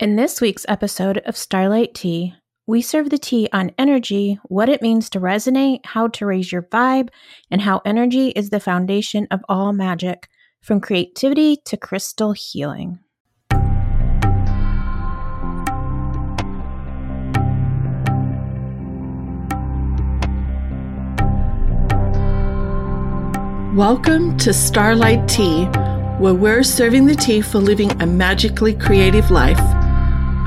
In this week's episode of Starlight Tea, we serve the tea on energy, what it means to resonate, how to raise your vibe, and how energy is the foundation of all magic, from creativity to crystal healing. Welcome to Starlight Tea, where we're serving the tea for living a magically creative life.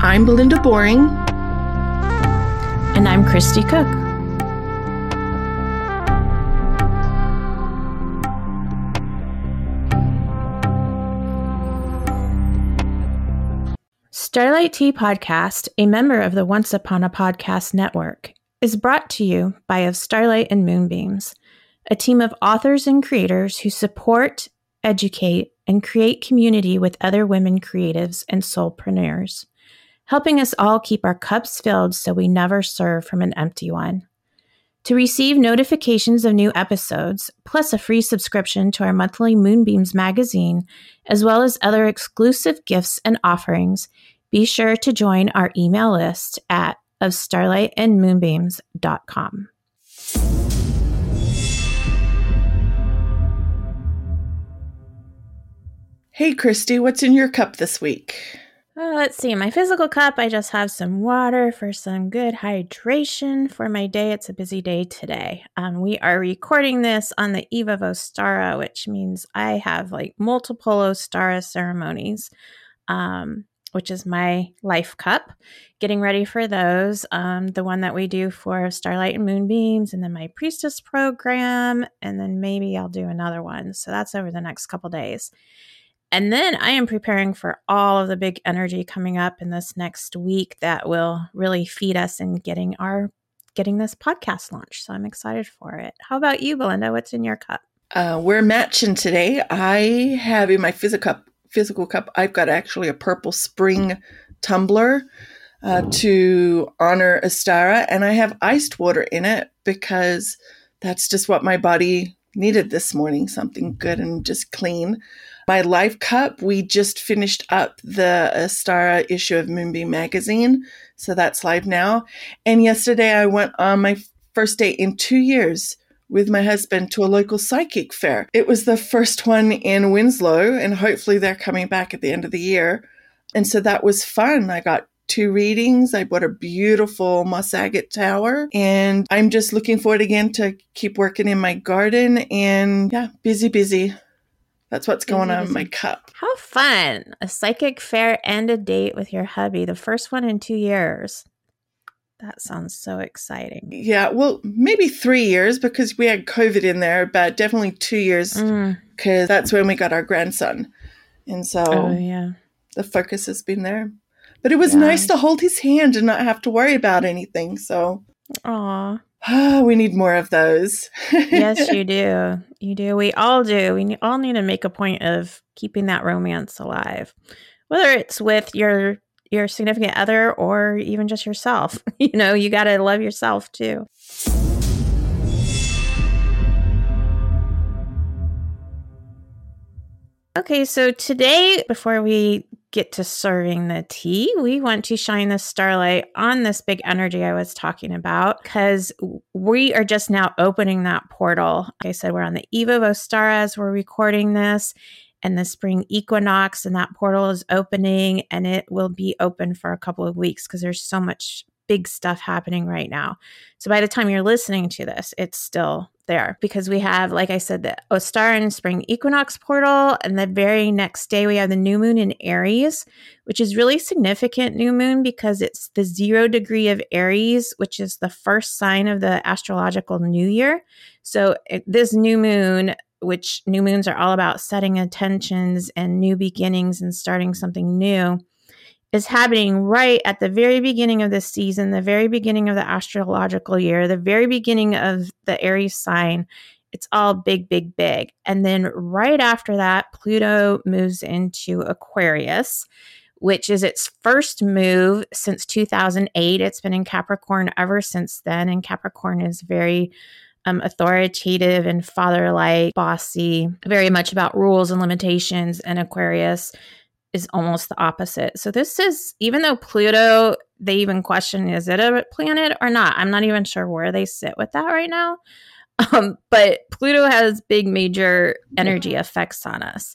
I'm Belinda Boring. And I'm Kristie Cook. Starlight Tea Podcast, a member of the Once Upon a Podcast network, is brought to you by Of Starlight and Moonbeams, a team of authors and creators who support, educate, and create community with other women creatives and soulpreneurs helping us all keep our cups filled so we never serve from an empty one. To receive notifications of new episodes, plus a free subscription to our monthly Moonbeams magazine, as well as other exclusive gifts and offerings, be sure to join our email list at of starlightandmoonbeams.com. Hey, Kristie, what's in your cup this week? Uh, let's see. My physical cup, I just have some water for some good hydration for my day. It's a busy day today. Um, we are recording this on the eve of Ostara, which means I have like multiple Ostara ceremonies, um, which is my life cup. Getting ready for those. Um, the one that we do for Starlight and Moonbeams, and then my Priestess program, and then maybe I'll do another one. So that's over the next couple days. And then I am preparing for all of the big energy coming up in this next week that will really feed us in getting our getting this podcast launched. So I'm excited for it. How about you, Belinda? What's in your cup? Uh, we're matching today. I have in my physical cup, physical cup, I've got actually a purple spring tumbler uh, to honor Ostara, and I have iced water in it because that's just what my body needed this morning something good and just clean my life cup we just finished up the uh, Ostara issue of moonbeam magazine. So that's live now. And yesterday i went on my first date in two years with my husband to a local psychic fair. It was the first one in winslow and hopefully they're coming back at the end of the year. And so that was fun. I got two readings. I bought a beautiful moss agate tower and I'm just looking forward again to keep working in my garden and yeah, busy, busy. That's what's going on in my cup. How fun. A psychic fair and a date with your hubby, the first one in two years. That sounds so exciting. Yeah, well, maybe three years because we had COVID in there, but definitely two years because mm. that's when we got our grandson. And so oh, yeah. the focus has been there. But it was yeah. nice to hold his hand and not have to worry about anything. So, Aw. Oh, we need more of those. yes, you do. You do. We all do. We all need to make a point of keeping that romance alive, whether it's with your your significant other or even just yourself. You know, you got to love yourself too. Okay, so today, before we get to serving the tea, we want to shine the starlight on this big energy I was talking about because we are just now opening that portal. Like I said, we're on the eve of Ostara as we're recording this and the spring equinox, and that portal is opening and it will be open for a couple of weeks because there's so much big stuff happening right now. So by the time you're listening to this, it's still there because we have, like I said, the Ostara and spring equinox portal. And the very next day, we have the new moon in Aries, which is really significant new moon because it's the zero degree of Aries, which is the first sign of the astrological new year. So it, this new moon which new moons are all about setting intentions and new beginnings and starting something new is happening right at the very beginning of the season, the very beginning of the astrological year, the very beginning of the Aries sign. It's all big, big, big. And then right after that, Pluto moves into Aquarius, which is its first move since 2008. It's been in Capricorn ever since then. And Capricorn is very um, authoritative and father like, bossy, very much about rules and limitations. And Aquarius is almost the opposite. So this is even though Pluto, they even question is it a planet or not? I'm not even sure where they sit with that right now. Um, but Pluto has big major energy effects on us.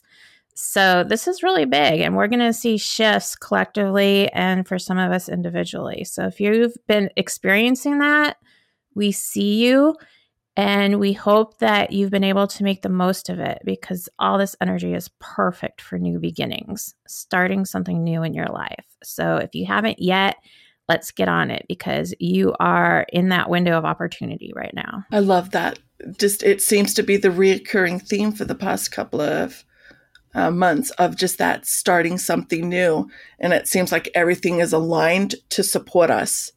So this is really big, and we're going to see shifts collectively and for some of us individually. So if you've been experiencing that, we see you. And we hope that you've been able to make the most of it because all this energy is perfect for new beginnings, starting something new in your life. So if you haven't yet, let's get on it because you are in that window of opportunity right now. I love that. Just it seems to be the reoccurring theme for the past couple of uh, months of just that starting something new. And it seems like everything is aligned to support us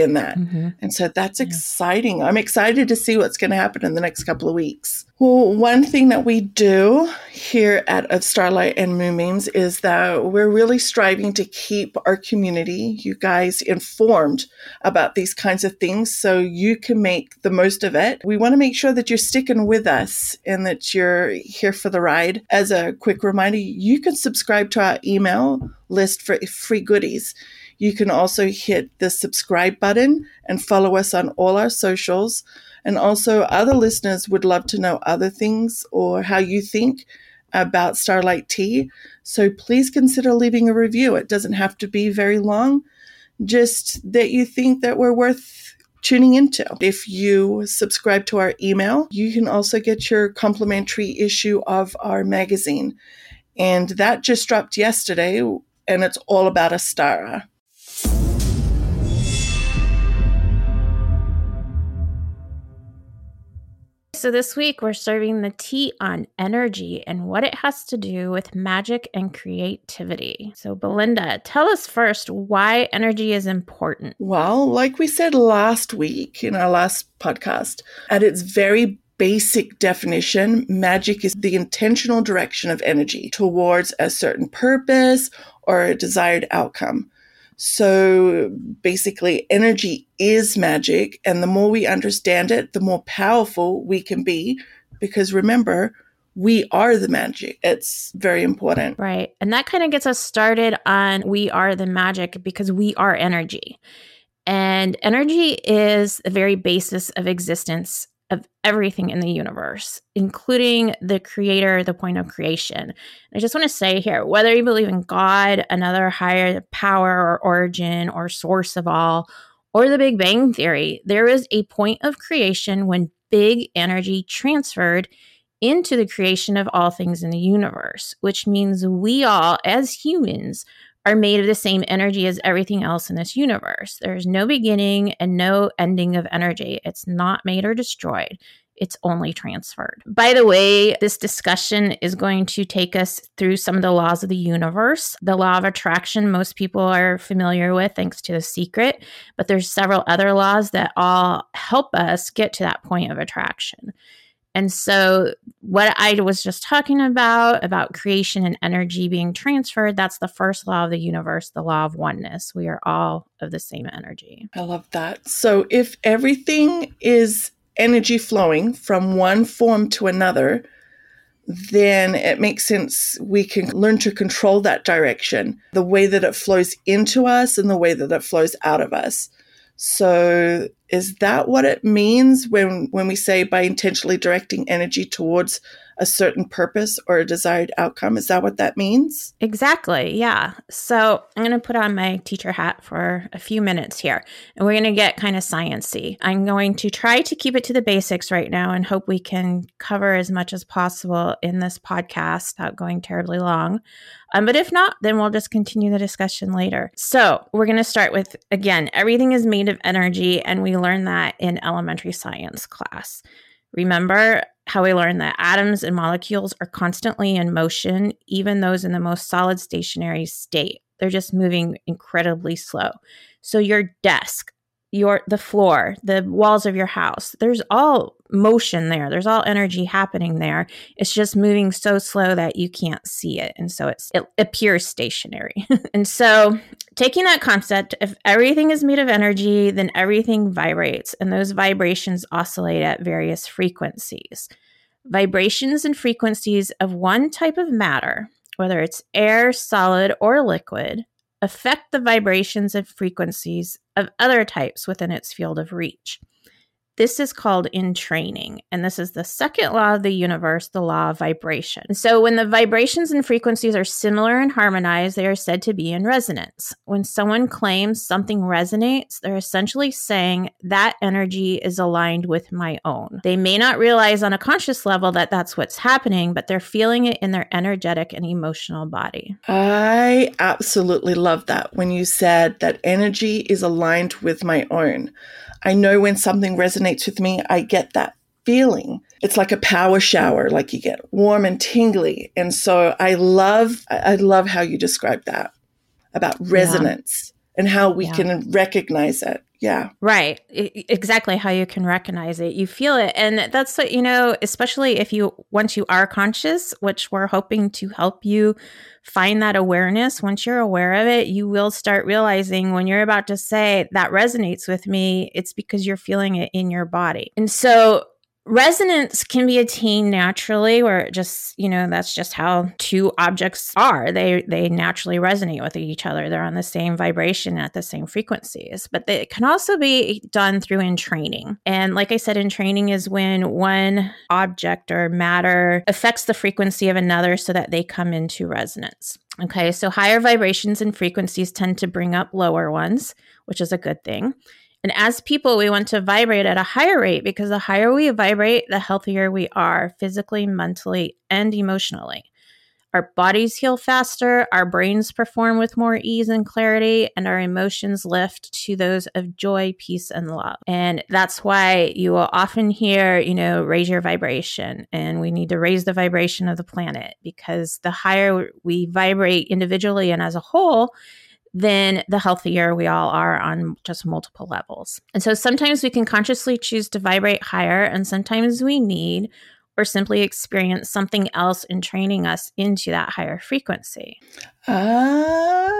in that. Mm-hmm. And so that's yeah. exciting. I'm excited to see what's going to happen in the next couple of weeks. Well, one thing that we do here at Of Starlight and Moonbeams is that we're really striving to keep our community, you guys, informed about these kinds of things so you can make the most of it. We want to make sure that you're sticking with us and that you're here for the ride. As a quick reminder, you can subscribe to our email list for free goodies. You can also hit the subscribe button and follow us on all our socials. And also, other listeners would love to know other things or how you think about Starlight Tea. So please consider leaving a review. It doesn't have to be very long, just that you think that we're worth tuning into. If you subscribe to our email, you can also get your complimentary issue of our magazine. And that just dropped yesterday, and it's all about Ostara. So, this week we're serving the tea on energy and what it has to do with magic and creativity. So, Belinda, tell us first why energy is important. Well, like we said last week in our last podcast, at its very basic definition, magic is the intentional direction of energy towards a certain purpose or a desired outcome. So basically, energy is magic. And the more we understand it, the more powerful we can be. Because remember, we are the magic. It's very important. Right. And that kind of gets us started on we are the magic because we are energy. And energy is the very basis of existence of everything in the universe, including the creator, the point of creation. I just want to say here whether you believe in God, another higher power or origin or source of all, or the Big Bang Theory, there is a point of creation when big energy transferred into the creation of all things in the universe, which means we all, as humans, are made of the same energy as everything else in this universe. There's no beginning and no ending of energy. It's not made or destroyed. It's only transferred. By the way, this discussion is going to take us through some of the laws of the universe. The law of attraction, most people are familiar with thanks to The Secret, but there's several other laws that all help us get to that point of attraction. And so, what I was just talking about, about creation and energy being transferred, that's the first law of the universe, the law of oneness. We are all of the same energy. I love that. So, if everything is energy flowing from one form to another, then it makes sense we can learn to control that direction, the way that it flows into us and the way that it flows out of us. So is that what it means when when we say by intentionally directing energy towards a certain purpose or a desired outcome? Is that what that means? Exactly. Yeah. So I'm going to put on my teacher hat for a few minutes here, and we're going to get kind of sciency. I'm going to try to keep it to the basics right now, and hope we can cover as much as possible in this podcast without going terribly long. Um, but if not, then we'll just continue the discussion later. So we're going to start with again, everything is made of energy, and we learn that in elementary science class. Remember how we learned that atoms and molecules are constantly in motion, even those in the most solid stationary state. They're just moving incredibly slow. So your desk, your the floor, the walls of your house. There's all motion there. There's all energy happening there. It's just moving so slow that you can't see it, and so it's it appears stationary. and so, taking that concept, if everything is made of energy, then everything vibrates, and those vibrations oscillate at various frequencies. Vibrations and frequencies of one type of matter whether it's air, solid, or liquid, affect the vibrations and frequencies of other types within its field of reach. This is called entraining. And this is the second law of the universe, the law of vibration. So, when the vibrations and frequencies are similar and harmonized, they are said to be in resonance. When someone claims something resonates, they're essentially saying that energy is aligned with my own. They may not realize on a conscious level that that's what's happening, but they're feeling it in their energetic and emotional body. I absolutely love that when you said that energy is aligned with my own. I know when something resonates with me, I get that feeling. It's like a power shower, like you get warm and tingly. And so I love, I love how you describe that about resonance yeah. and how we yeah. can recognize it. Yeah. Right. I- exactly how you can recognize it. You feel it. And that's what, you know, especially if you, once you are conscious, which we're hoping to help you find that awareness. Once you're aware of it, you will start realizing when you're about to say that resonates with me, it's because you're feeling it in your body. And so resonance can be attained naturally where it just you know that's just how two objects are. They they naturally resonate with each other. They're on the same vibration at the same frequencies. But they, it can also be done through entraining and like i said entraining is when one object or matter affects the frequency of another so that they come into resonance. Okay so higher vibrations and frequencies tend to bring up lower ones which is a good thing and as people, we want to vibrate at a higher rate because the higher we vibrate, the healthier we are physically, mentally, and emotionally. Our bodies heal faster, our brains perform with more ease and clarity, and our emotions lift to those of joy, peace, and love. And that's why you will often hear, you know, raise your vibration. And we need to raise the vibration of the planet because the higher we vibrate individually and as a whole, then the healthier we all are on just multiple levels. And so sometimes we can consciously choose to vibrate higher, and sometimes we need or simply experience something else entraining us into that higher frequency. Ah,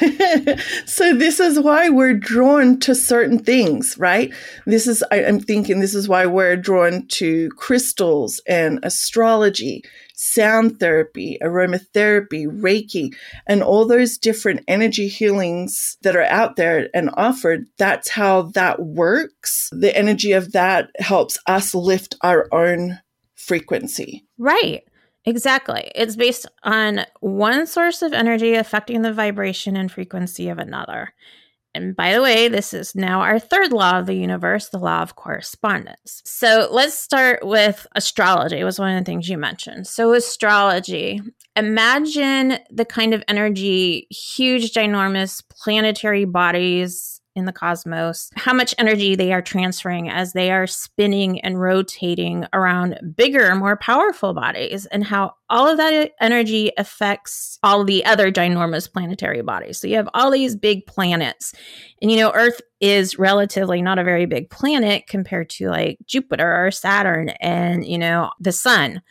so this is why we're drawn to certain things, right? This is, I, am thinking, this is why we're drawn to crystals and astrology sound therapy, aromatherapy, Reiki, and all those different energy healings that are out there and offered. That's how that works. The energy of that helps us lift our own frequency. Right. Exactly. It's based on one source of energy affecting the vibration and frequency of another. And by the way, this is now our third law of the universe, the law of correspondence. So let's start with astrology, it was one of the things you mentioned. So, astrology, imagine the kind of energy, huge, ginormous planetary bodies in the cosmos, how much energy they are transferring as they are spinning and rotating around bigger, more powerful bodies, and how all of that energy affects all the other ginormous planetary bodies. So you have all these big planets. And you know, Earth is relatively not a very big planet compared to like Jupiter or Saturn and, you know, the sun.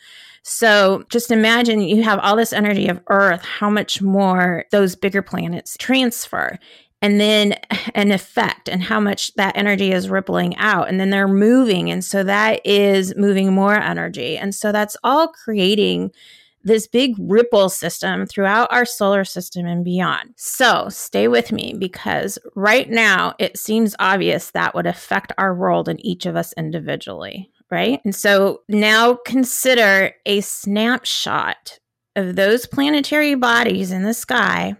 So just imagine you have all this energy of Earth, how much more those bigger planets transfer and then an effect and how much that energy is rippling out and then they're moving and so that is moving more energy and so that's all creating this big ripple system throughout our solar system and beyond. So, stay with me because right now it seems obvious that would affect our world and each of us individually, right? And so now consider a snapshot of those planetary bodies in the sky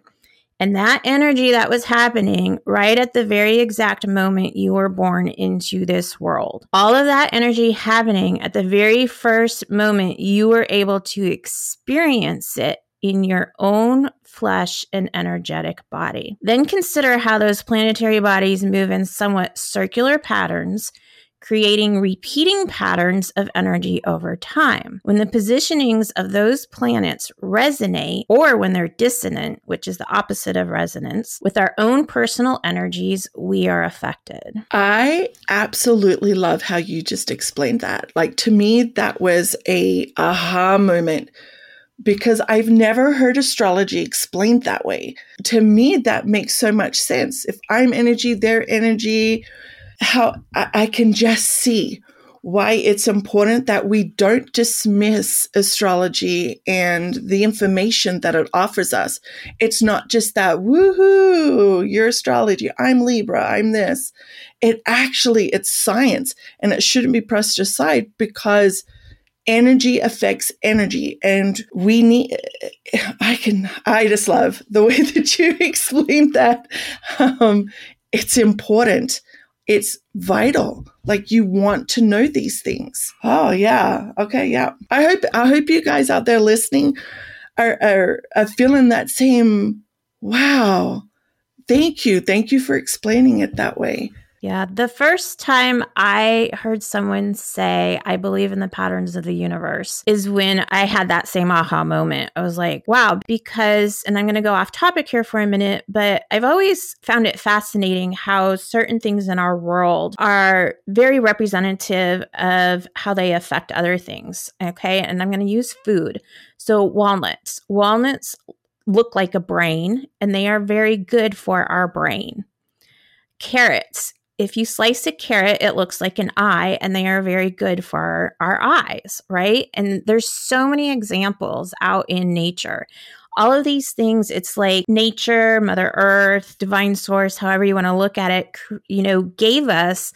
and that energy that was happening right at the very exact moment you were born into this world. All of that energy happening at the very first moment you were able to experience it in your own flesh and energetic body. Then consider how those planetary bodies move in somewhat circular patterns creating repeating patterns of energy over time. When the positionings of those planets resonate, or when they're dissonant, which is the opposite of resonance, with our own personal energies, we are affected. I absolutely love how you just explained that. Like to me, that was a aha moment because I've never heard astrology explained that way. To me, that makes so much sense. If I'm energy, they're energy how I, can just see why it's important that we don't dismiss astrology and the information that it offers us. It's not just that, woohoo, your astrology, I'm Libra, I'm this. It actually, it's science and it shouldn't be pressed aside because energy affects energy and we need i can i just love the way that you explained that um, it's important it's vital. Like you want to know these things. Oh yeah. Okay yeah. I hope i hope you guys out there listening are, are, are feeling that same wow. Thank you. Thank you for explaining it that way yeah, the first time I heard someone say, I believe in the patterns of the universe, is when I had that same aha moment. I was like, wow, because, and I'm going to go off topic here for a minute, but I've always found it fascinating how certain things in our world are very representative of how they affect other things. Okay. And I'm going to use food. So, walnuts. Walnuts look like a brain and they are very good for our brain carrots if you slice a carrot, it looks like an eye, and they are very good for our, eyes, right? And there's so many examples out in nature. All of these things, it's like nature, Mother Earth, divine source, however you want to look at it, you know, gave us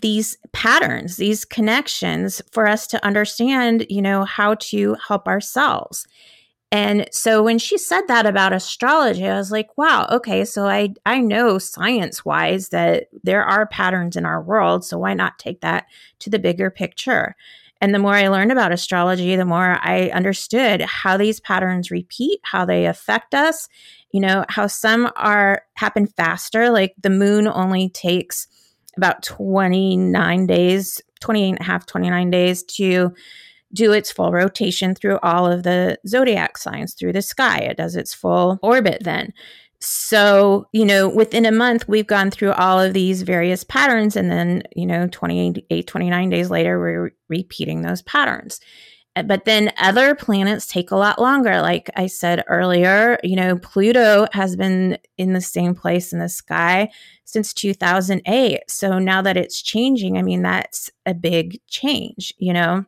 these patterns, these connections for us to understand, you know, how to help ourselves. And so when she said that about astrology, I was like, wow, okay, so I I know science-wise that there are patterns in our world, so why not take that to the bigger picture? And the more I learned about astrology, the more I understood how these patterns repeat, how they affect us, you know, how some are happen faster, like the moon only takes about 29 days, 28 and a half, 29 days to do its full rotation through all of the zodiac signs through the sky. It does its full orbit then. So, you know, within a month, we've gone through all of these various patterns. And then, you know, 28, 29 days later, we're repeating those patterns. Uh, but then other planets take a lot longer. Like I said earlier, you know, Pluto has been in the same place in the sky since 2008. So now that it's changing, I mean, that's a big change, you know?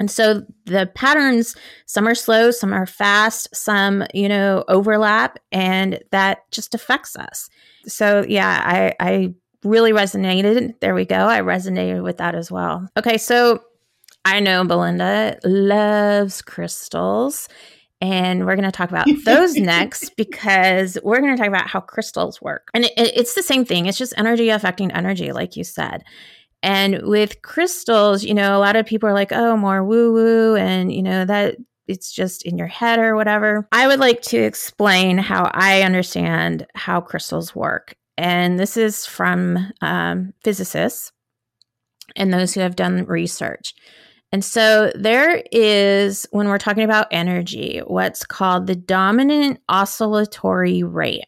And so the patterns, some are slow, some are fast, some, you know, overlap, and that just affects us. So yeah, I, I really resonated. There we go. I resonated with that as well. Okay, so I know Belinda loves crystals. And we're going to talk about those next because we're going to talk about how crystals work. And it, it's the same thing. It's just energy affecting energy, like you said. And with crystals, you know, a lot of people are like, oh, more woo woo. And, you know, that it's just in your head or whatever. I would like to explain how I understand how crystals work. And this is from um, physicists and those who have done research. And so there is, when we're talking about energy, what's called the dominant oscillatory rate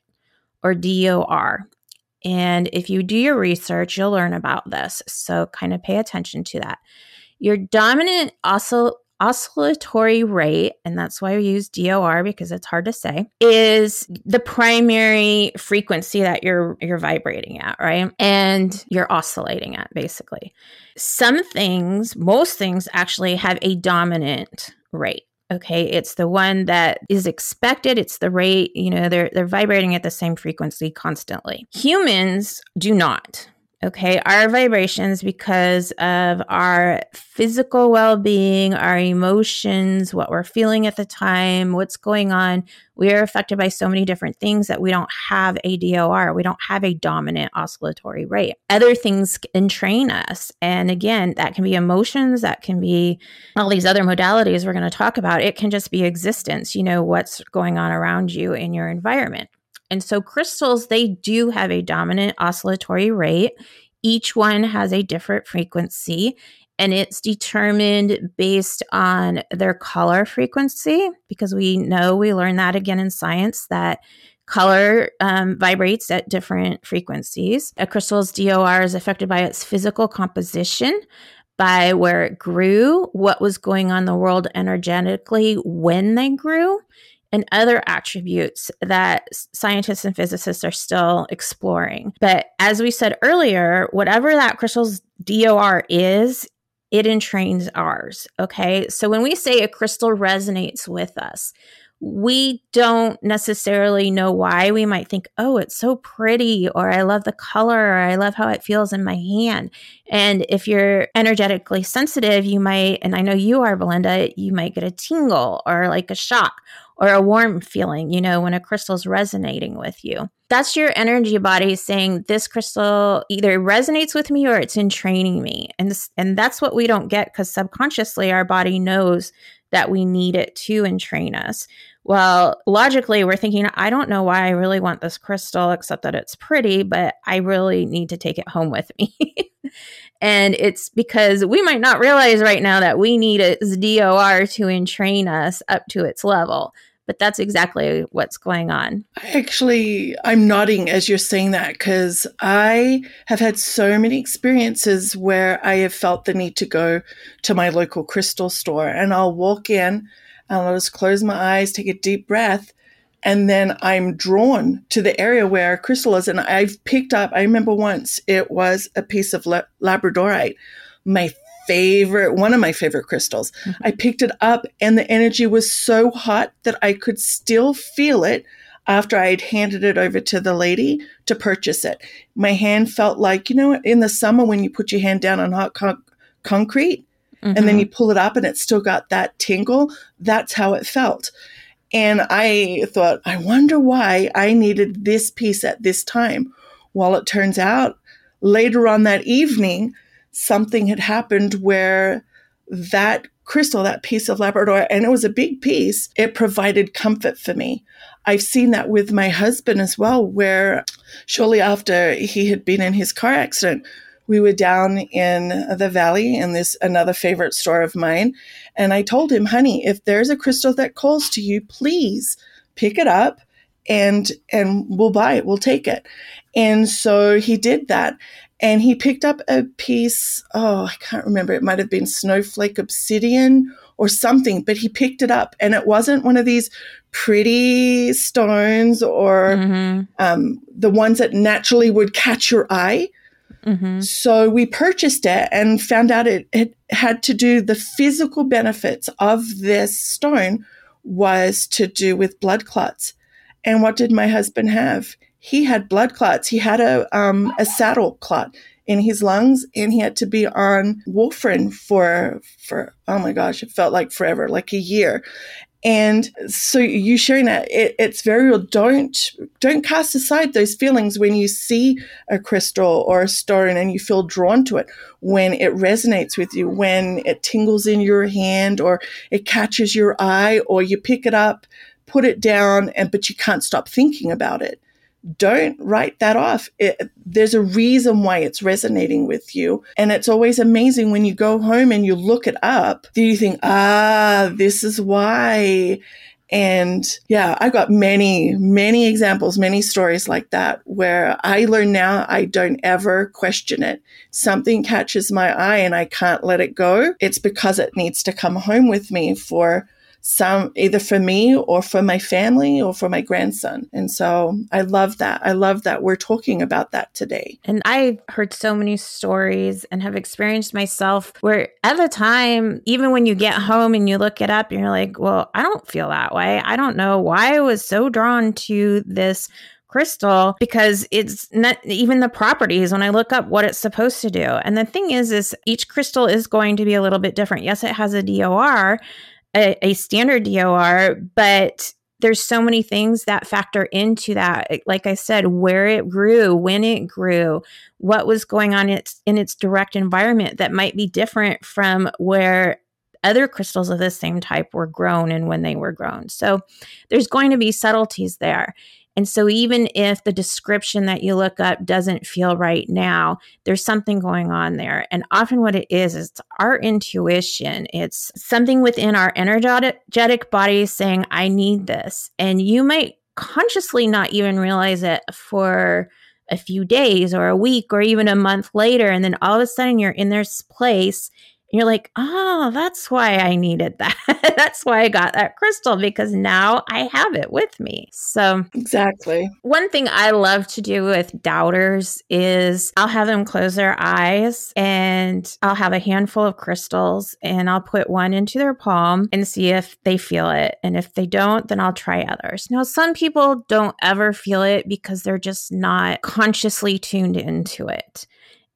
or DOR. And if you do your research, you'll learn about this. So kind of pay attention to that. Your dominant oscill- oscillatory rate, and that's why we use DOR because it's hard to say, is the primary frequency that you're you're vibrating at, right? And you're oscillating at basically. Some things, most things actually have a dominant rate. Okay, it's the one that is expected. It's the rate, you know, they're they're vibrating at the same frequency constantly. Humans do not. Okay, our vibrations, because of our physical well being, our emotions, what we're feeling at the time, what's going on, we are affected by so many different things that we don't have a DOR. We don't have a dominant oscillatory rate. Other things entrain us. And again, that can be emotions, that can be all these other modalities we're going to talk about. It can just be existence, you know, what's going on around you in your environment. And so crystals, they do have a dominant oscillatory rate. Each one has a different frequency and it's determined based on their color frequency because we know we learned that again in science that color um, vibrates at different frequencies. A crystal's DOR is affected by its physical composition, by where it grew, what was going on in the world energetically when they grew, and other attributes that scientists and physicists are still exploring. But as we said earlier, whatever that crystal's DOR is, it entrains ours. Okay. So when we say a crystal resonates with us, we don't necessarily know why. We might think, oh, it's so pretty, or I love the color, or I love how it feels in my hand. And if you're energetically sensitive, you might, and I know you are, Belinda, you might get a tingle or like a shock or a warm feeling, you know, when a crystal's resonating with you. That's your energy body saying this crystal either resonates with me or it's entraining me. And this, and that's what we don't get because subconsciously our body knows that we need it to entrain us. Well, logically, we're thinking, I don't know why I really want this crystal, except that it's pretty, but I really need to take it home with me. and it's because we might not realize right now that we need its DOR to entrain us up to its level. But that's exactly what's going on. I actually, I'm nodding as you're saying that because I have had so many experiences where I have felt the need to go to my local crystal store and I'll walk in I'll just close my eyes, take a deep breath, and then I'm drawn to the area where a crystal is. And I've picked up, I remember once it was a piece of labradorite, my favorite, one of my favorite crystals. Mm-hmm. I picked it up and the energy was so hot that I could still feel it after I had handed it over to the lady to purchase it. My hand felt like, you know, in the summer when you put your hand down on hot con- concrete, mm-hmm. and then you pull it up and it's still got that tingle. That's how it felt. And I thought, I wonder why I needed this piece at this time. Well, it turns out later on that evening, something had happened where that crystal, that piece of Labrador, and it was a big piece, it provided comfort for me. I've seen that with my husband as well, where shortly after he had been in his car accident, we were down in the valley in this another favorite store of mine and i told him honey if there's a crystal that calls to you please pick it up and and we'll buy it. We'll take it. And so he did that and he picked up a piece oh i can't remember it might have been snowflake obsidian or something but he picked it up and it wasn't one of these pretty stones or mm-hmm. um, the ones that naturally would catch your eye Mm-hmm. So we purchased it and found out it, it had to do the physical benefits of this stone was to do with blood clots. And what did my husband have? He had blood clots. He had a um, a saddle clot in his lungs, and he had to be on warfarin for for oh my gosh, it felt like forever, like a year. And so you sharing that, it, it's very real. Don't don't cast aside those feelings when you see a crystal or a stone and you feel drawn to it. When it resonates with you, when it tingles in your hand, or it catches your eye, or you pick it up, put it down, and but you can't stop thinking about it don't write that off. It, there's a reason why it's resonating with you. And it's always amazing when you go home and you look it up, do you think, ah, this is why. And yeah, I've got many, many examples, many stories like that where I learn now I don't ever question it. Something catches my eye and I can't let it go. It's because it needs to come home with me for some either for me or for my family or for my grandson. And so I love that. I love that we're talking about that today. And I've heard so many stories and have experienced myself where at the time, even when you get home and you look it up, you're like, well, I don't feel that way. I don't know why I was so drawn to this crystal because it's not even the properties when I look up what it's supposed to do. And the thing is is each crystal is going to be a little bit different. Yes, it has a DOR, a, a standard DOR, but there's so many things that factor into that. Like I said, where it grew, when it grew, what was going on in its, in its direct environment that might be different from where other crystals of the same type were grown and when they were grown. So there's going to be subtleties there. And so, even if the description that you look up doesn't feel right now, there's something going on there. And often, what it is, is our intuition. It's something within our energetic body saying, I need this. And you might consciously not even realize it for a few days or a week or even a month later. And then all of a sudden, you're in this place you're like, oh, that's why I needed that. that's why I got that crystal because now I have it with me. So, exactly. One thing I love to do with doubters is I'll have them close their eyes and I'll have a handful of crystals and I'll put one into their palm and see if they feel it. And if they don't, then I'll try others. Now, some people don't ever feel it because they're just not consciously tuned into it.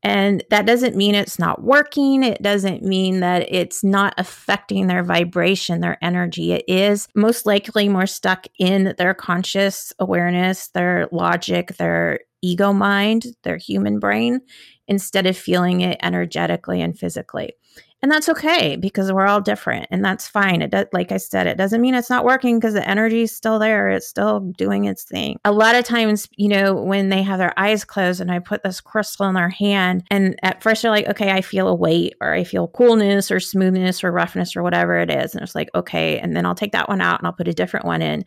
And that doesn't mean it's not working. It doesn't mean that it's not affecting their vibration, their energy. It is most likely more stuck in their conscious awareness, their logic, their ego mind, their human brain, instead of feeling it energetically and physically and that's okay because we're all different and that's fine. It does like i said it doesn't mean it's not working because the energy is still there it's still doing its thing. A lot of times you know when they have their eyes closed and i put this crystal in their hand and at first they're like okay i feel a weight or i feel coolness or smoothness or roughness or whatever it is and it's like okay and then i'll take that one out and i'll put a different one in.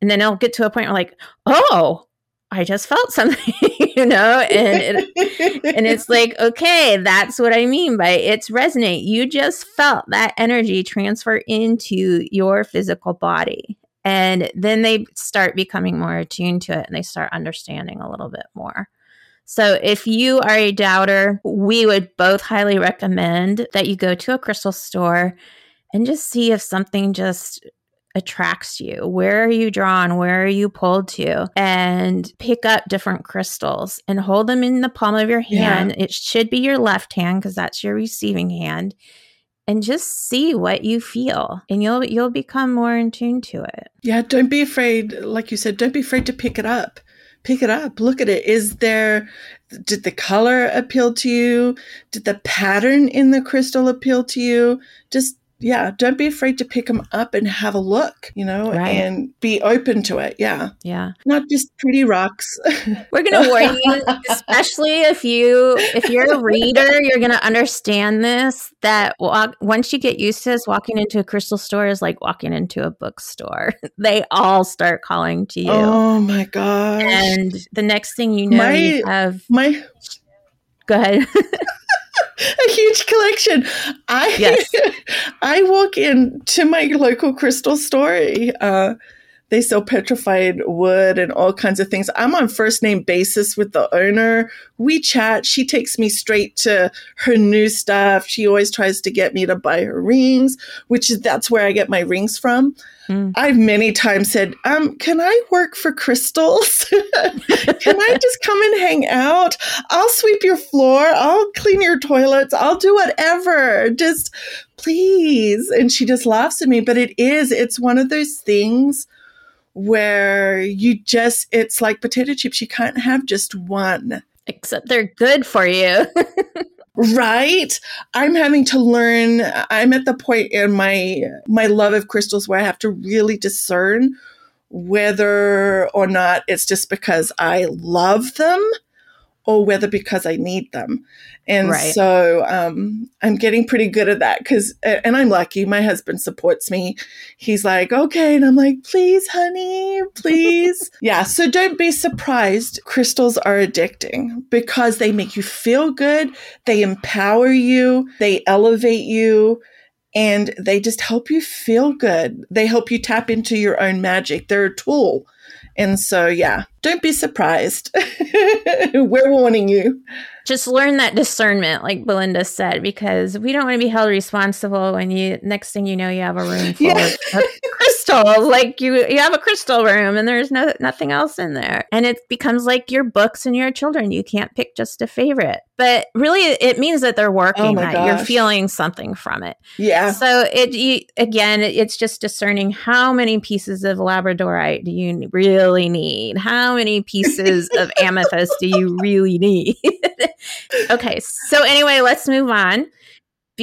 And then i'll get to a point where like oh I just felt something, you know, and it, and it's like, okay, that's what I mean by it's resonate. You just felt that energy transfer into your physical body. And then they start becoming more attuned to it and they start understanding a little bit more. So, if you are a doubter, we would both highly recommend that you go to a crystal store and just see if something just attracts you? Where are you drawn? Where are you pulled to? And pick up different crystals and hold them in the palm of your hand. Yeah. It should be your left hand because that's your receiving hand. And just see what you feel, and you'll you'll become more in tune to it. Yeah, don't be afraid. Like you said, don't be afraid to pick it up pick it up look at it is there did the color appeal to you did the pattern in the crystal appeal to you just yeah, don't be afraid to pick them up and have a look, you know, right. and be open to it. Yeah. Yeah. Not just pretty rocks. We're going to warn you, especially if you if you're a reader, you're going to understand this that walk, once you get used to this walking into a crystal store is like walking into a bookstore. they all start calling to you. Oh my gosh. And the next thing you know, my, you have my Go ahead. a huge collection. I yes. I walk into my local crystal store. Uh, they sell petrified wood and all kinds of things. I'm on first name basis with the owner. We chat. She takes me straight to her new stuff. She always tries to get me to buy her rings, which is that's where I get my rings from. Mm. I've many times said, um, can I work for crystals? can I just come and hang out? I'll sweep your floor. I'll clean your toilets. I'll do whatever. Just please. And she just laughs at me. But it is, it's one of those things where you just, it's like potato chips. You can't have just one. Except they're good for you. right i'm having to learn i'm at the point in my my love of crystals where i have to really discern whether or not it's just because i love them or whether because I need them. And right. so um, I'm getting pretty good at that because, and I'm lucky, my husband supports me. He's like, okay. And I'm like, please, honey, please. yeah. So don't be surprised. Crystals are addicting because they make you feel good, they empower you, they elevate you. And they just help you feel good. They help you tap into your own magic. They're a tool and so, yeah, don't be surprised. We're warning you. Just learn that discernment, like Belinda said, because we don't want to be held responsible when you next thing you know you have a room full yeah. of crystals. Like you, you have a crystal room and there's no nothing else in there, and it becomes like your books and your children. You can't pick just a favorite but really it means that they're oh working oh that gosh. you're feeling something from it yeah so it you, again it's just discerning how many pieces of labradorite do you really need how many pieces of amethyst do you really need? Okay so anyway let's move on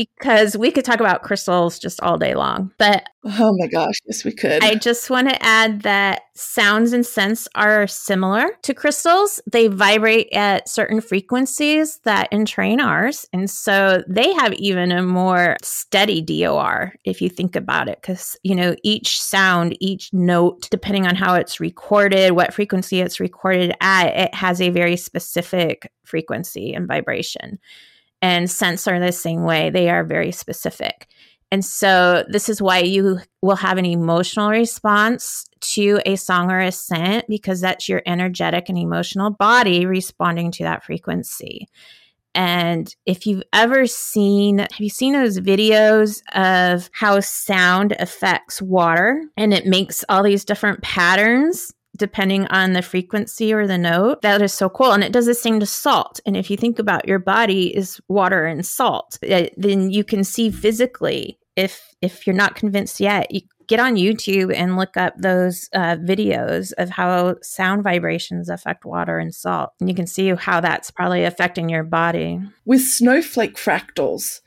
because we could talk about crystals just all day long. But oh my gosh, yes, we could. I just want to add that sounds and scents are similar to crystals. They vibrate at certain frequencies that entrain ours. And so they have even a more steady DOR if you think about it, because, you know, each sound, each note, depending on how it's recorded, what frequency it's recorded at, it has a very specific frequency and vibration. And scents are the same way. They are very specific. And so this is why you will have an emotional response to a song or a scent because that's your energetic and emotional body responding to that frequency. And if you've ever seen, have you seen those videos of how sound affects water and it makes all these different patterns? Depending on the frequency or the note. That is so cool. And it does the same to salt. And if you think about your body is water and salt, eh, then you can see physically if if you're not convinced yet, you get on YouTube and look up those uh, videos of how sound vibrations affect water and salt. And you can see how that's probably affecting your body. With snowflake fractals,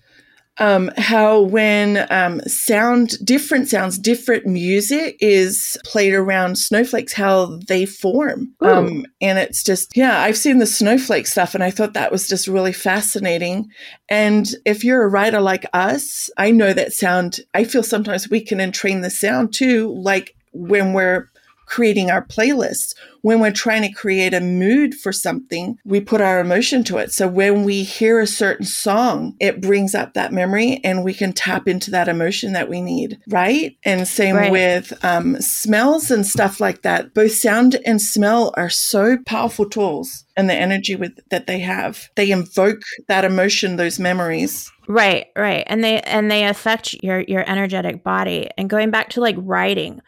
um, how when um, sound, different sounds, different music is played around snowflakes, how they form. Um, and it's just, yeah, I've seen the snowflake stuff and I thought that was just really fascinating. And if you're a writer like us, I know that sound, I feel sometimes we can entrain the sound too, like when we're creating our playlists. When we're trying to create a mood for something, we put our emotion to it. So when we hear a certain song, it brings up that memory and we can tap into that emotion that we need. Right. And same right. with um, smells and stuff like that. Both sound and smell are so powerful tools and the energy with that they have. They invoke that emotion, those memories. Right, right. And they and they affect your your energetic body. And going back to like writing,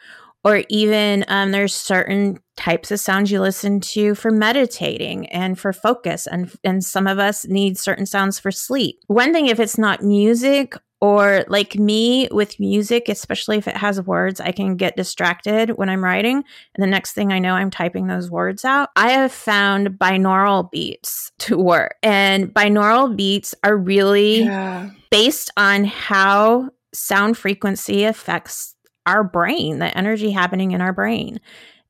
or even um, there's certain types of sounds you listen to for meditating and for focus and and some of us need certain sounds for sleep one thing if it's not music or like me with music especially if it has words i can get distracted when i'm writing and the next thing i know i'm typing those words out i have found binaural beats to work and binaural beats are really yeah. based on how sound frequency affects our brain, the energy happening in our brain.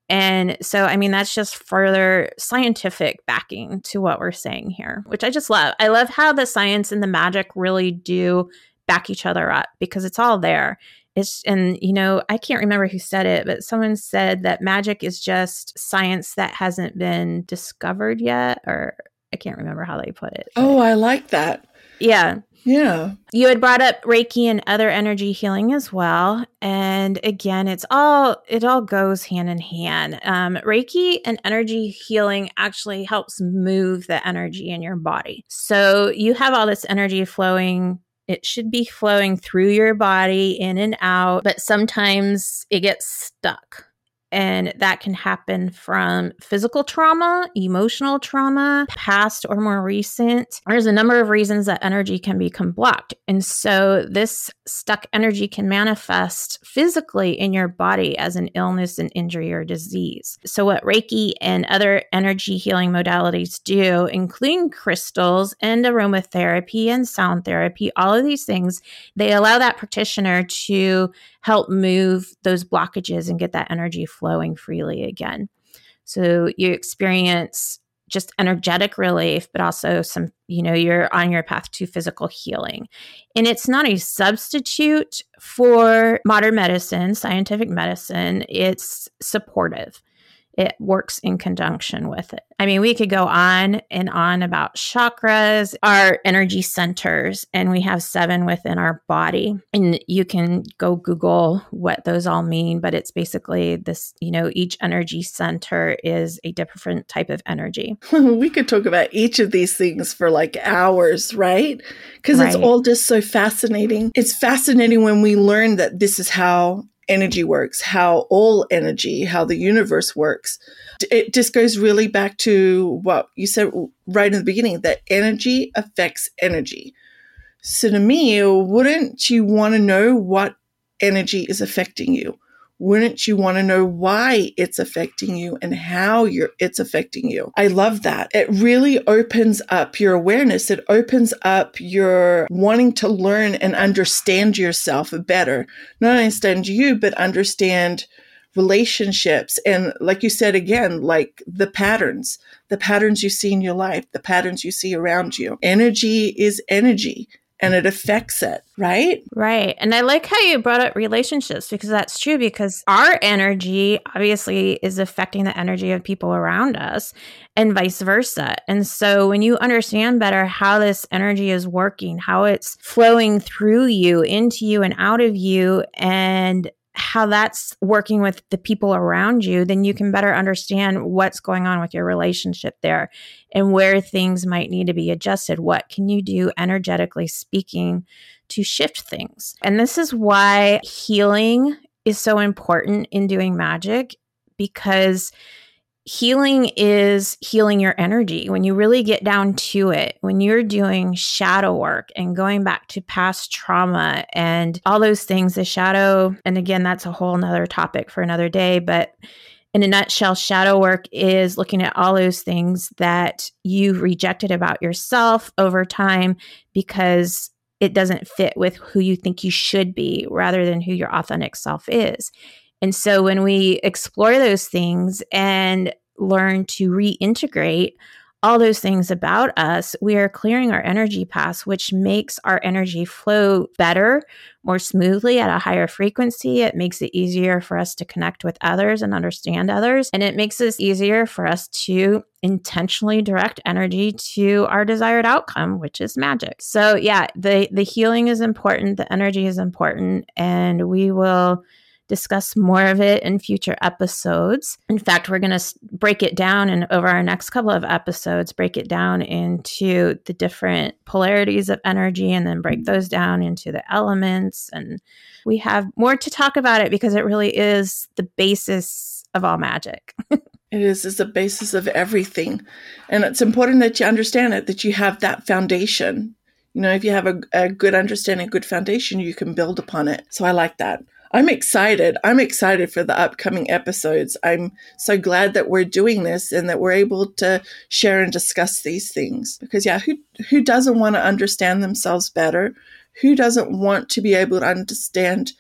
And so, I mean, that's just further scientific backing to what we're saying here, which I just love. I love how the science and the magic really do back each other up because it's all there. It's, and you know, I can't remember who said it, but someone said that magic is just science that hasn't been discovered yet, or I can't remember how they put it. Oh, I like that. Yeah. Yeah. You had brought up Reiki and other energy healing as well. And again, it's all it all goes hand in hand. Um, Reiki and energy healing actually helps move the energy in your body. So you have all this energy flowing it should be flowing through your body in and out, but sometimes it gets stuck. And that can happen from physical trauma, emotional trauma, past or more recent. There's a number of reasons that energy can become blocked. And so this stuck energy can manifest physically in your body as an illness, an injury, or disease. So, what Reiki and other energy healing modalities do, including crystals and aromatherapy and sound therapy, all of these things, they allow that practitioner to help move those blockages and get that energy flowing freely again. So you experience just energetic relief, but also some, you know, you're on your path to physical healing. And it's not a substitute for modern medicine, scientific medicine, it's supportive it works in conjunction with it. I mean, we could go on and on about chakras, our energy centers, and we have seven within our body. And you can go Google what those all mean, but it's basically this you know, each energy center is a different type of energy. we could talk about each of these things for like hours, right? Because right. it's all just so fascinating. It's fascinating when we learn that this is how energy works, how all energy, how the universe works. It just goes really back to what you said right in the beginning that energy affects energy. So, to me, wouldn't you want to know what energy is affecting you? Wouldn't you want to know why it's affecting you and how it's affecting you? I love that. It really opens up your awareness. It opens up your wanting to learn and understand yourself better. Not understand you, but understand relationships. And like you said again, like the patterns, the patterns you see in your life, the patterns you see around you. Energy is energy and it affects it, right? Right. And I like how you brought up relationships because that's true because our energy obviously is affecting the energy of people around us and vice versa. And so when you understand better how this energy is working, how it's flowing through you, into you, and out of you, and how that's working with the people around you, then you can better understand what's going on with your relationship there and where things might need to be adjusted. What can you do energetically speaking to shift things? And this is why healing is so important in doing magic because healing is healing your energy. When you really get down to it, when you're doing shadow work and going back to past trauma and all those things, the shadow, and again, that's a whole nother topic for another day, but in a nutshell, shadow work is looking at all those things that you've rejected about yourself over time because it doesn't fit with who you think you should be rather than who your authentic self is. And so when we explore those things and learn to reintegrate all those things about us, we are clearing our energy paths, which makes our energy flow better, more smoothly at a higher frequency. It makes it easier for us to connect with others and understand others. And it makes it easier for us to intentionally direct energy to our desired outcome, which is magic. So yeah, the the healing is important, the energy is important, and we will discuss more of it in future episodes. In fact, we're going to break it down and over our next couple of episodes, break it down into the different polarities of energy and then break those down into the elements. And we have more to talk about it because it really is the basis of all magic. It is is the basis of everything. And it's important that you understand it, that you have that foundation. You know, if you have a, a good understanding, a good foundation, you can build upon it. So I like that. I'm excited. I'm excited for the upcoming episodes. I'm so glad that we're doing this and that we're able to share and discuss these things. Because yeah, who who doesn't want to understand themselves better? Who doesn't want to be able to understand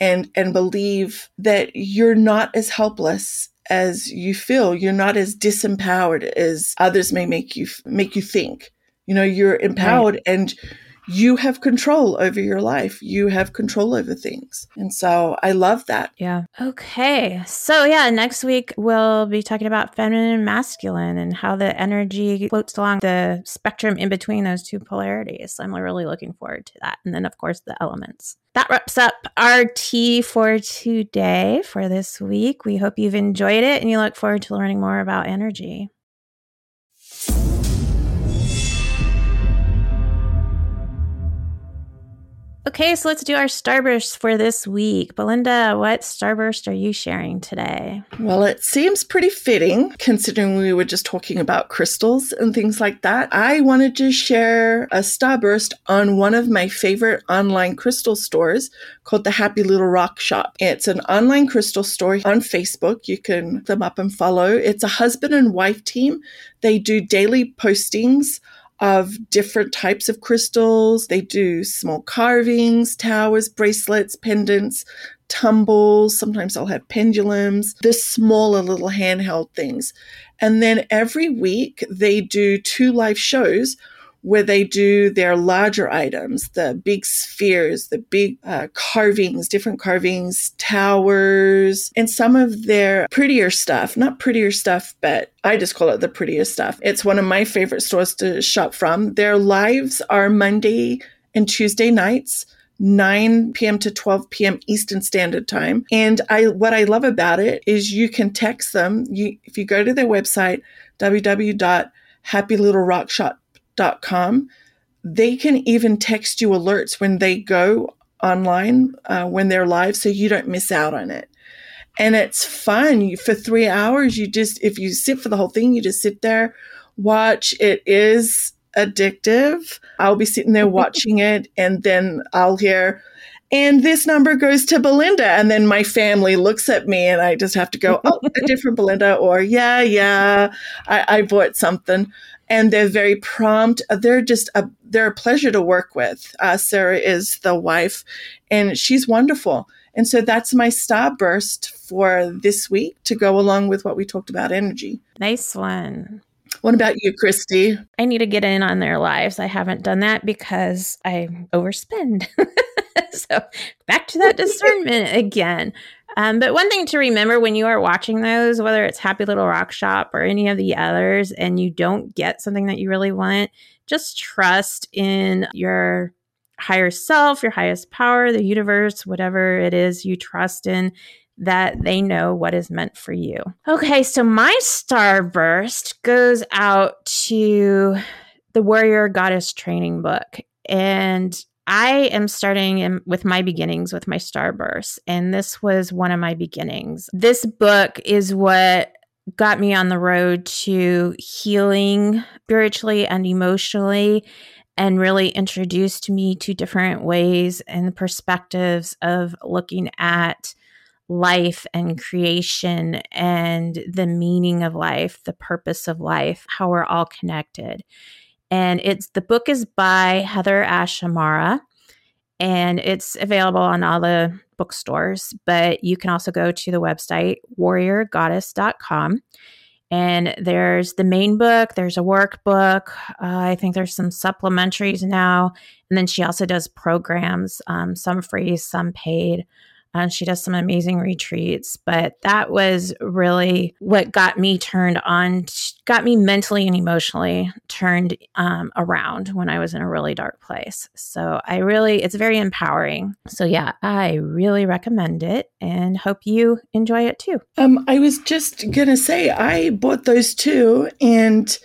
and and believe that you're not as helpless as you feel. You're not as disempowered as others may make you make you think. You know, you're empowered right. and you have control over your life. You have control over things. And so I love that. Yeah. Okay. So, yeah, next week we'll be talking about feminine and masculine and how the energy floats along the spectrum in between those two polarities. I'm really looking forward to that. And then, of course, the elements. That wraps up our tea for today, for this week. We hope you've enjoyed it and you look forward to learning more about energy. Okay, so let's do our starburst for this week. Belinda, what starburst are you sharing today? Well, it seems pretty fitting considering we were just talking about crystals and things like that. I wanted to share a starburst on one of my favorite online crystal stores called the Happy Little Rock Shop. It's an online crystal store on Facebook. You can look them up and follow. It's a husband and wife team. They do daily postings of different types of crystals. They do small carvings, towers, bracelets, pendants, tumbles. Sometimes they'll have pendulums, the smaller little handheld things. And then every week they do two live shows where they do their larger items, the big spheres, the big uh, carvings, different carvings, towers, and some of their prettier stuff. Not prettier stuff, but I just call it the prettiest stuff. It's one of my favorite stores to shop from. Their lives are Monday and Tuesday nights. 9 p.m. to 12 p.m. Eastern Standard Time. And I what I love about it is you can text them. You if you go to their website www.happylittlerockshop com. They can even text you alerts when they go online, uh, when they're live, so you don't miss out on it. And it's fun. You, for three hours, you just, if you sit for the whole thing, you just sit there, watch. It is addictive. I'll be sitting there watching it, and then I'll hear, and this number goes to Belinda. And then my family looks at me and I just have to go, oh, a different Belinda, or yeah, yeah, I, I bought something and they're very prompt. They're just a they're a pleasure to work with. Uh, Sarah is the wife, and she's wonderful. And so that's my starburst for this week to go along with what we talked about energy. Nice one. What about you, Kristie? I need to get in on their lives. I haven't done that because I overspend. so back to that discernment again. Um, but one thing to remember when you are watching those, whether it's Happy Little Rock Shop or any of the others, and you don't get something that you really want, just trust in your higher self, your highest power, the universe, whatever it is you trust in, that they know what is meant for you. Okay, so my starburst goes out to the Warrior Goddess Training book. And I am starting in, with my beginnings with my starburst. And this was one of my beginnings. This book is what got me on the road to healing spiritually and emotionally and really introduced me to different ways and perspectives of looking at life and creation and the meaning of life, the purpose of life, how we're all connected. And it's the book is by HeatherAsh Amara and it's available on all the bookstores, but you can also go to the website warriorgoddess.com and there's the main book, there's a workbook. Uh, I think there's some supplementaries now. And then she also does programs, um, some free, some paid and she does some amazing retreats. But that was really what got me turned on, got me mentally and emotionally turned um, around when I was in a really dark place. So I really, it's very empowering. So yeah, I really recommend it and hope you enjoy it too. Um, I was just gonna say I bought those too, and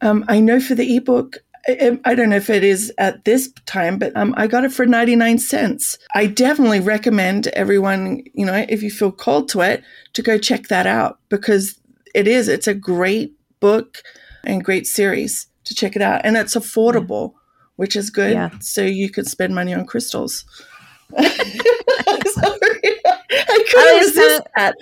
um, I know for the ebook I don't know if it is at this time, but um, I got it for 99 cents. I definitely recommend everyone, you know, if you feel called to it, to go check that out because it is, it's a great book and great series to check it out. And it's affordable, yeah. which is good. Yeah. So you could spend money on crystals. Sorry. I couldn't resist that.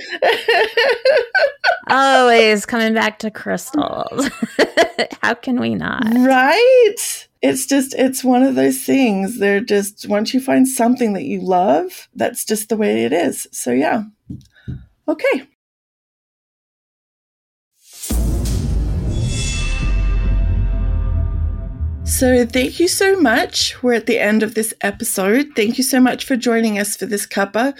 always coming back to crystals. How can we not? Right. It's just, it's one of those things. They're just, once you find something that you love, that's just the way it is. So, yeah. Okay. So, thank you so much. We're at the end of this episode. Thank you so much for joining us for this cuppa.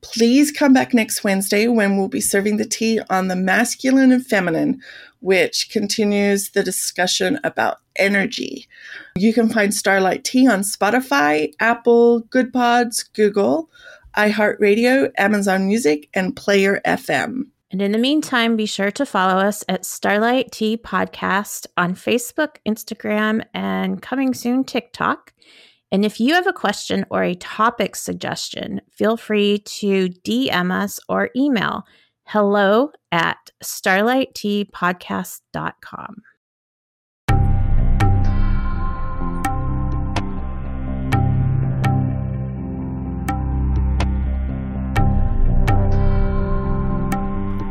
Please come back next Wednesday when we'll be serving the tea on the masculine and feminine, which continues the discussion about energy. You can find Starlight Tea on Spotify, Apple, Goodpods, Google, iHeartRadio, Amazon Music, and Player FM. And in the meantime, be sure to follow us at Starlight Tea Podcast on Facebook, Instagram, and coming soon TikTok. And if you have a question or a topic suggestion, feel free to DM us or email hello at starlightteapodcast.com.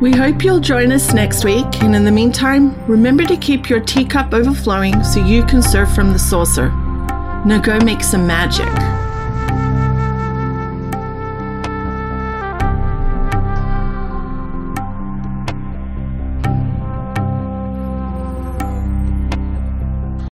We hope you'll join us next week, and in the meantime, remember to keep your teacup overflowing so you can serve from the saucer. Now go make some magic.